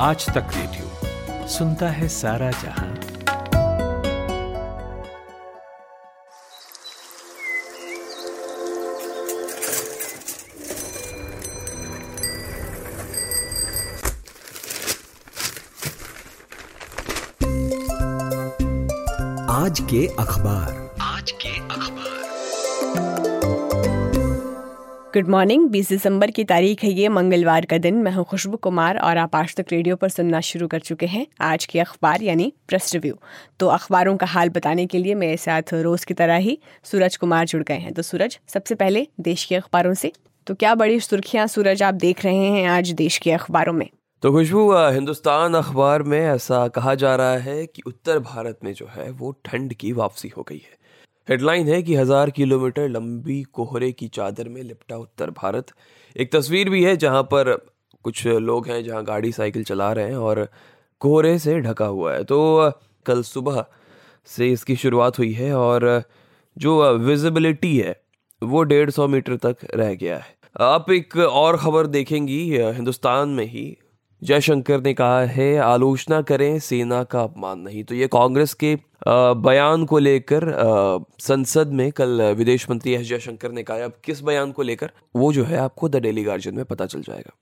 आज तक रेडियो सुनता है सारा जहाँ। आज के अखबार। गुड मॉर्निंग 20 दिसंबर की तारीख है ये, मंगलवार का दिन। मैं हूँ खुशबू कुमार और आप आज तक रेडियो पर सुनना शुरू कर चुके हैं आज के अखबार, यानी प्रेस रिव्यू। तो अखबारों का हाल बताने के लिए मेरे साथ रोज की तरह ही सूरज कुमार जुड़ गए हैं। तो सूरज, सबसे पहले देश के अखबारों से। तो क्या बड़ी सुर्खियाँ सूरज आप देख रहे हैं आज देश के अखबारों में? तो खुशबू हिंदुस्तान अखबार में ऐसा कहा जा रहा है कि उत्तर भारत में जो है वो ठंड की वापसी हो गई है। हेडलाइन है कि हज़ार किलोमीटर लंबी कोहरे की चादर में लिपटा उत्तर भारत। एक तस्वीर भी है जहाँ पर कुछ लोग हैं जहाँ गाड़ी साइकिल चला रहे हैं और कोहरे से ढका हुआ है। तो कल सुबह से इसकी शुरुआत हुई है और जो विजिबिलिटी है, वो डेढ़ सौ मीटर तक रह गया है। आप एक और खबर देखेंगी, हिंदुस्तान में ही। जयशंकर ने कहा है, आलोचना करें, सेना का अपमान नहीं। तो ये कांग्रेस के बयान को लेकर संसद में कल विदेश मंत्री एस जयशंकर ने कहा अब किस बयान को लेकर? वो जो है आपको द डेली गार्जियन में पता चल जाएगा।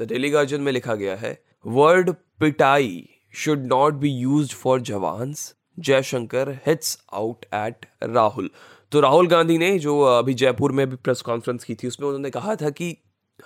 द डेली गार्जियन में लिखा गया है, वर्ड पिटाई should not be use for jawans. Jaishankar hits out at Rahul. तो राहुल गांधी ने जो अभी जयपुर में भी प्रेस कॉन्फ्रेंस की थी, उसमें उन्होंने कहा था कि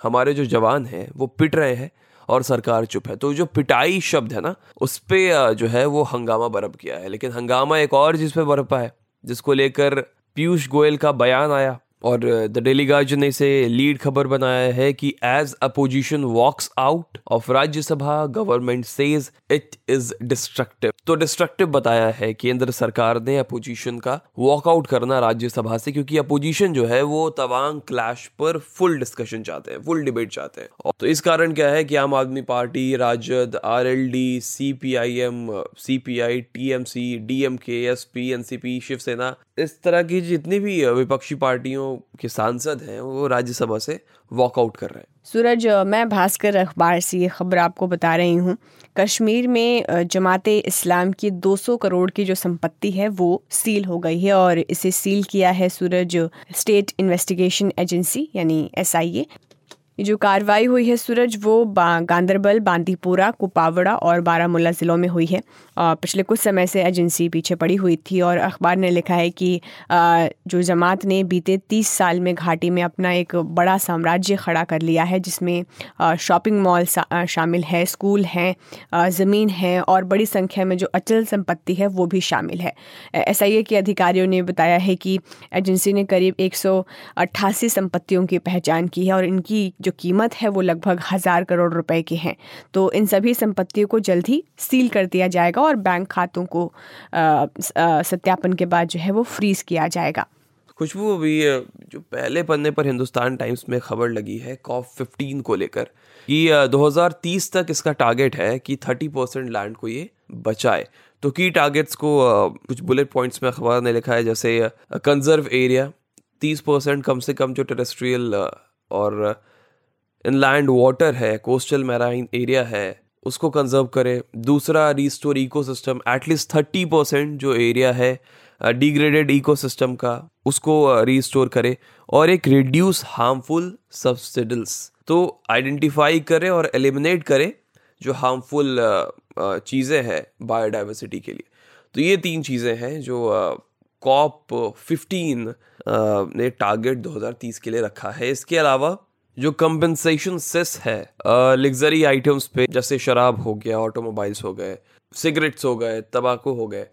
हमारे जो जवान हैं, वो पिट रहे हैं। और सरकार चुप है। तो जो पिटाई शब्द है ना, उस पर जो है वो हंगामा बरप किया है। लेकिन हंगामा एक और जिस पे बरपा है, जिसको लेकर पीयूष गोयल का बयान आया। और द डेली गार्जियन ने इसे लीड खबर बनाया है कि as opposition walks out of Rajya Sabha government says it is destructive तो डिस्ट्रक्टिव बताया है केंद्र सरकार ने अपोजिशन का वॉकआउट करना राज्यसभा से, क्योंकि अपोजिशन जो है वो तवांग क्लैश पर फुल डिस्कशन चाहते हैं फुल डिबेट चाहते हैं। तो इस कारण क्या है कि Aam Aadmi party, RJD R L D C P I M C P I T M C D M K S P N C P Shiv Sena इस तरह की जितनी भी विपक्षी पार्टियों के सांसद हैं, वो राज्यसभा से वॉकआउट कर रहे हैं। सूरज मैं भास्कर अखबार से ये खबर आपको बता रही हूँ। कश्मीर में जमात इस्लाम की 200 करोड़ की जो संपत्ति है, वो सील हो गई है और इसे सील किया है सूरज, स्टेट इन्वेस्टिगेशन एजेंसी, यानी एसआईए। ये जो कार्रवाई हुई है सूरज वो बा, गांधरबल बांदीपुरा कुपावड़ा और बारामूला ज़िलों में हुई है। और पिछले कुछ समय से एजेंसी पीछे पड़ी हुई थी और अखबार ने लिखा है कि जो जमात ने बीते तीस साल में घाटी में अपना एक बड़ा साम्राज्य खड़ा कर लिया है जिसमें शॉपिंग मॉल शामिल है स्कूल हैं ज़मीन है और बड़ी संख्या में जो अचल संपत्ति है वो भी शामिल है। एसआईए के अधिकारियों ने बताया है कि एजेंसी ने करीब एक संपत्तियों की पहचान की है और इनकी जो कीमत है वो लगभग हज़ार करोड़ रुपए की है। तो इन सभी संपत्तियों को जल्द ही सील कर दिया जाएगा और बैंक खातों को सत्यापन के बाद जो है वो फ्रीज किया जाएगा। खुशबू, अभी जो पहले पन्ने पर हिंदुस्तान टाइम्स में खबर लगी है कॉप फिफ्टीन को लेकर, कि 2030 तक इसका टारगेट है कि 30 परसेंट लैंड को ये बचाए। तो की टारगेट्स को कुछ बुलेट पॉइंट्स में अखबार ने लिखा है, जैसे कंजर्व एरिया 30 परसेंट कम से कम जो टेरेस्ट्रियल और इनलैंड वाटर है कोस्टल मैराइन एरिया है, उसको कंजर्व करे। दूसरा restore ecosystem at least thirty percent जो एरिया है डिग्रेडेड इकोसिस्टम का, उसको रिस्टोर करे और एक रिड्यूस हार्मफुल सब्सिडल्स तो आइडेंटिफाई करे और एलिमिनेट करे जो हार्मफुल चीज़ें हैं बायोडाइवर्सिटी के लिए। तो ये तीन चीज़ें हैं जो कॉप फिफ्टीन ने टारगेट 2030 के लिए रखा है। इसके अलावा जो कंपनसेशन सेस है लग्जरी आइटम्स पे, जैसे शराब हो गया ऑटोमोबाइल्स हो गए सिगरेट्स हो गए, तंबाकू हो गए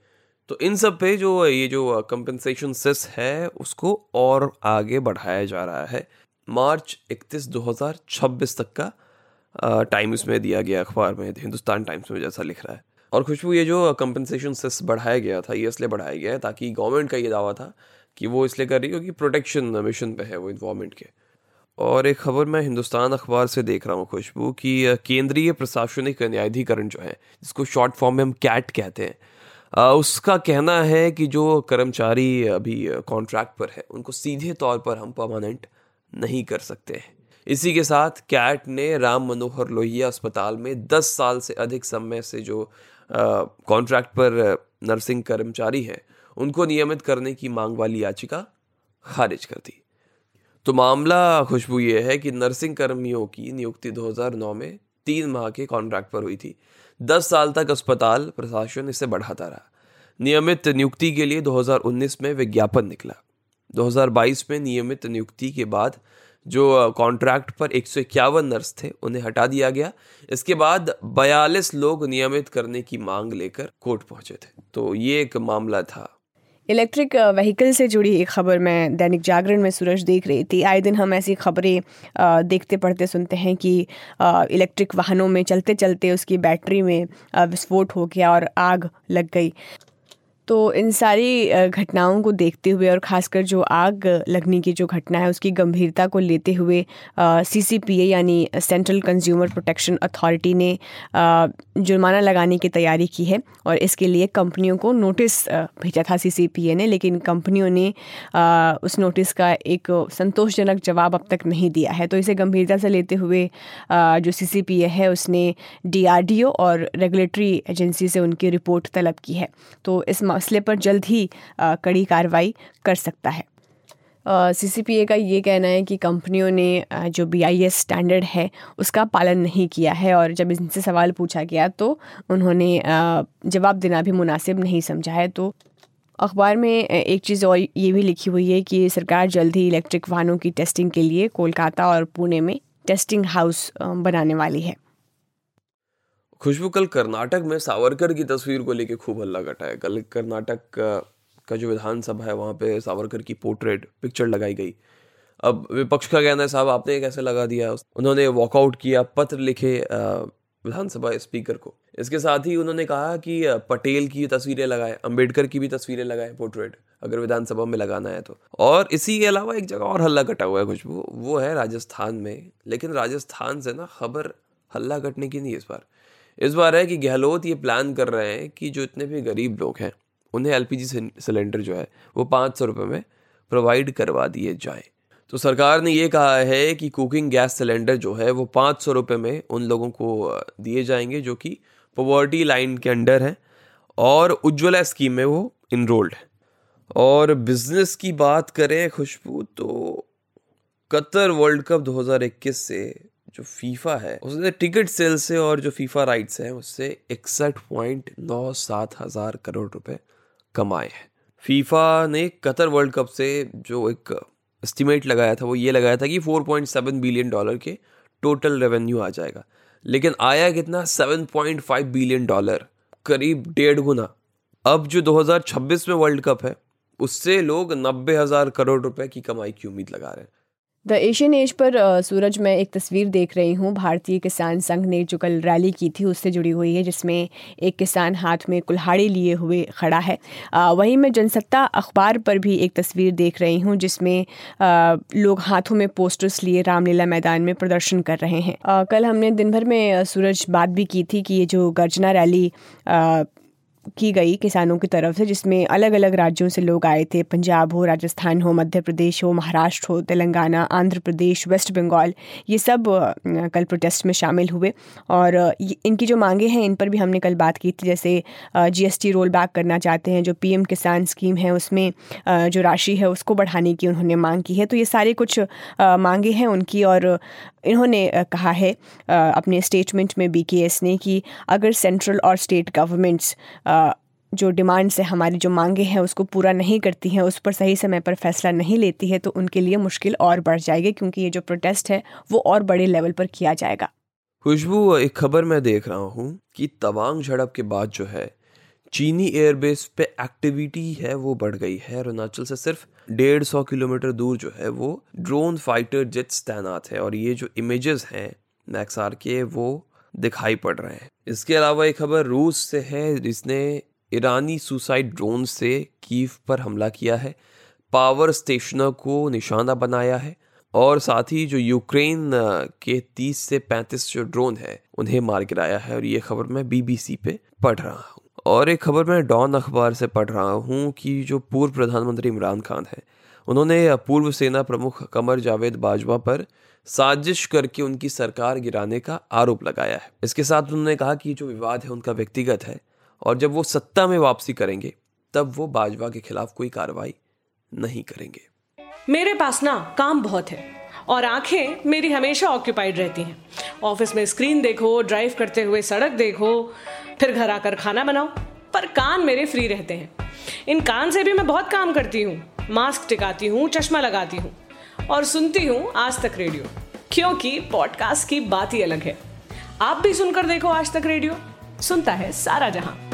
तो इन सब पे जो ये जो कंपनसेशन सेस है, उसको और आगे बढ़ाया जा रहा है। मार्च 31 2026 तक का टाइम इसमें दिया गया अखबार में, हिंदुस्तान टाइम्स में जैसा लिख रहा है। और खुशबू, ये जो कंपनसेशन सेस बढ़ाया गया था, ये इसलिए बढ़ाया गया है ताकि गवर्नमेंट का ये दावा था कि वो इसलिए कर रही है क्योंकि प्रोटेक्शन मिशन पे है वो इन्वामेंट के। और एक खबर मैं हिंदुस्तान अखबार से देख रहा हूँ खुशबू कि केंद्रीय प्रशासनिक न्यायाधिकरण जो है, जिसको शॉर्ट फॉर्म में हम कैट कहते हैं उसका कहना है कि जो कर्मचारी अभी कॉन्ट्रैक्ट पर है, उनको सीधे तौर पर हम परमानेंट नहीं कर सकते हैं। इसी के साथ कैट ने राम मनोहर लोहिया अस्पताल में 10 साल से अधिक समय से जो कॉन्ट्रैक्ट पर नर्सिंग कर्मचारी हैं, उनको नियमित करने की मांग वाली याचिका खारिज कर दी। तो मामला खुशबू ये है कि नर्सिंग कर्मियों की नियुक्ति 2009 में तीन माह के कॉन्ट्रैक्ट पर हुई थी। दस साल तक अस्पताल, प्रशासन इसे बढ़ाता रहा। नियमित नियुक्ति के लिए 2019 में विज्ञापन निकला। 2022 में नियमित नियुक्ति के बाद जो कॉन्ट्रैक्ट पर एक सौ इक्यावन नर्स थे, उन्हें हटा दिया गया। इसके बाद बयालीस लोग नियमित करने की मांग लेकर कोर्ट पहुँचे थे। तो ये एक मामला था। इलेक्ट्रिक व्हीकल से जुड़ी एक खबर मैं दैनिक जागरण में सूरज देख रही थी। आए दिन हम ऐसी खबरें देखते पढ़ते सुनते हैं कि इलेक्ट्रिक वाहनों में चलते चलते उसकी बैटरी में विस्फोट हो गया और आग लग गई। तो इन सारी घटनाओं को देखते हुए और ख़ासकर जो आग लगने की जो घटना है, उसकी गंभीरता को लेते हुए सी सी पी ए यानी सेंट्रल कंज्यूमर प्रोटेक्शन अथॉरिटी ने जुर्माना लगाने की तैयारी की है और इसके लिए कंपनियों को नोटिस भेजा था सी सी पी ए ने, लेकिन कंपनियों ने उस नोटिस का एक संतोषजनक जवाब अब तक नहीं दिया है। तो इसे गंभीरता से लेते हुए जो सी सी पी ए है, उसने डी आर डी ओ और रेगुलेटरी एजेंसी से उनकी रिपोर्ट तलब की है। तो इस मसले पर जल्द ही कड़ी कार्रवाई कर सकता है। सी सी पी ए का ये कहना है कि कंपनियों ने जो बी आई एस स्टैंडर्ड है, उसका पालन नहीं किया है और जब इनसे सवाल पूछा गया तो उन्होंने जवाब देना भी मुनासिब नहीं समझा है। तो अखबार में एक चीज़ और ये भी लिखी हुई है कि सरकार जल्द ही इलेक्ट्रिक वाहनों की टेस्टिंग के लिए कोलकाता और पुणे में टेस्टिंग हाउस बनाने वाली है। खुशबू कल कर्नाटक में सावरकर की तस्वीर को लेके खूब हल्ला कटा है। कल कर्नाटक का जो विधानसभा है, वहाँ पे सावरकर की पोर्ट्रेट, पिक्चर लगाई गई। अब विपक्ष का कहना है, साहब, आपने कैसे लगा दिया? उन्होंने वॉकआउट किया, पत्र लिखे विधानसभा स्पीकर को। इसके साथ ही उन्होंने कहा कि पटेल की तस्वीरें लगाए, अंबेडकर की भी तस्वीरें लगाए पोर्ट्रेट, अगर विधानसभा में लगाना है तो। और इसी के अलावा एक जगह और हल्ला कटा हुआ है खुशबू, वो है राजस्थान में। लेकिन राजस्थान से ना खबर हल्ला कटने की नहीं इस बार। इस बार है कि गहलोत ये प्लान कर रहे हैं कि जो इतने भी गरीब लोग हैं, उन्हें एलपीजी सिलेंडर जो है, वो पाँच सौ रुपये में प्रोवाइड करवा दिए जाए। तो सरकार ने ये कहा है कि कुकिंग गैस सिलेंडर जो है, वो पाँच सौ रुपये में उन लोगों को दिए जाएँगे जो कि पॉवर्टी लाइन के अंडर हैं और उज्ज्वला स्कीम में वो इनरोल्ड है। और बिज़नेस की बात करें खुशबू तो कतर वर्ल्ड कप 2021 से जो फीफा है, उसने टिकट सेल से और जो फीफा राइट्स हैं, उससे इकसठ पॉइंट नौ सात हज़ार करोड़ रुपए कमाए हैं। फीफा ने कतर वर्ल्ड कप से जो एक एस्टिमेट लगाया था, वो ये लगाया था कि 4.7 बिलियन डॉलर के टोटल रेवेन्यू आ जाएगा। लेकिन आया कितना? 7.5 बिलियन डॉलर, करीब डेढ़ गुना। अब जो 2026 में वर्ल्ड कप है, उससे लोग नब्बे हज़ार करोड़ रुपए की कमाई की उम्मीद लगा रहे हैं। द एशियन एज पर सूरज मैं एक तस्वीर देख रही हूँ। भारतीय किसान संघ ने जो कल रैली की थी, उससे जुड़ी हुई है, जिसमें एक किसान हाथ में कुल्हाड़ी लिए हुए खड़ा है। वहीं मैं जनसत्ता अखबार पर भी एक तस्वीर देख रही हूँ, जिसमें लोग हाथों में पोस्टर्स लिए रामलीला मैदान में प्रदर्शन कर रहे हैं। कल हमने दिन भर में सूरज बात भी की थी कि ये जो गर्जना रैली की गई किसानों की तरफ़ से, जिसमें अलग अलग राज्यों से लोग आए थे। पंजाब हो, राजस्थान हो, मध्य प्रदेश हो, महाराष्ट्र हो, तेलंगाना, आंध्र प्रदेश, वेस्ट बंगाल, ये सब कल प्रोटेस्ट में शामिल हुए। और इनकी जो मांगे हैं, इन पर भी हमने कल बात की थी, जैसे जीएसटी रोल बैक करना चाहते हैं, जो पीएम किसान स्कीम है, उसमें जो राशि है, उसको बढ़ाने की उन्होंने मांग की है। तो ये सारे कुछ मांगे हैं उनकी और इन्होंने कहा है अपने स्टेटमेंट में बी ने कि अगर सेंट्रल और स्टेट गवर्नमेंट्स जो डिमांड्स है हमारी जो मांगे हैं, उसको पूरा नहीं करती हैं, उस पर सही समय पर फैसला नहीं लेती है तो उनके लिए मुश्किल और बढ़ जाएगी, क्योंकि ये जो प्रोटेस्ट है, वो और बड़े लेवल पर किया जाएगा। खुशबू, एक खबर मैं देख रहा हूँ कि तवांग झड़प के बाद जो है, चीनी एयरबेस पे एक्टिविटी है, वो बढ़ गई है। अरुणाचल से सिर्फ़ डेढ़ सौ किलोमीटर दूर जो है, वो ड्रोन फाइटर जेट्स तैनात है, और ये जो इमेजेस हैं मैक्सार के वो दिखाई पड़ रहे हैं। इसके अलावा एक खबर रूस से है, जिसने ईरानी सुसाइड ड्रोन से कीव पर हमला किया है। पावर स्टेशनों को निशाना बनाया है और साथ ही जो यूक्रेन के 30 से 35 जो ड्रोन है, उन्हें मार गिराया है। और ये खबर मैं बीबीसी पे पढ़ रहा हूँ। और एक खबर मैं डॉन अखबार से पढ़ रहा हूँ कि जो पूर्व प्रधानमंत्री इमरान खान है उन्होंने पूर्व सेना प्रमुख कमर जावेद बाजवा पर साजिश करके उनकी सरकार गिराने का आरोप लगाया है। इसके साथ उन्होंने कहा कि जो विवाद है उनका व्यक्तिगत है और जब वो सत्ता में वापसी करेंगे, तब वो बाजवा के खिलाफ कोई कार्रवाई नहीं करेंगे। मेरे पास ना काम बहुत है और आँखें मेरी हमेशा ऑक्यूपाइड रहती हैं। ऑफ़िस में स्क्रीन देखो, ड्राइव करते हुए सड़क देखो, फिर घर आकर खाना बनाओ, पर कान मेरे फ्री रहते हैं। इन कान से भी मैं बहुत काम करती हूँ। मास्क टिकाती हूँ, चश्मा लगाती हूँ और सुनती हूँ आज तक रेडियो। क्योंकि पॉडकास्ट की बात ही अलग है। आप भी सुनकर देखो आज तक रेडियो। सुनता है सारा जहाँ।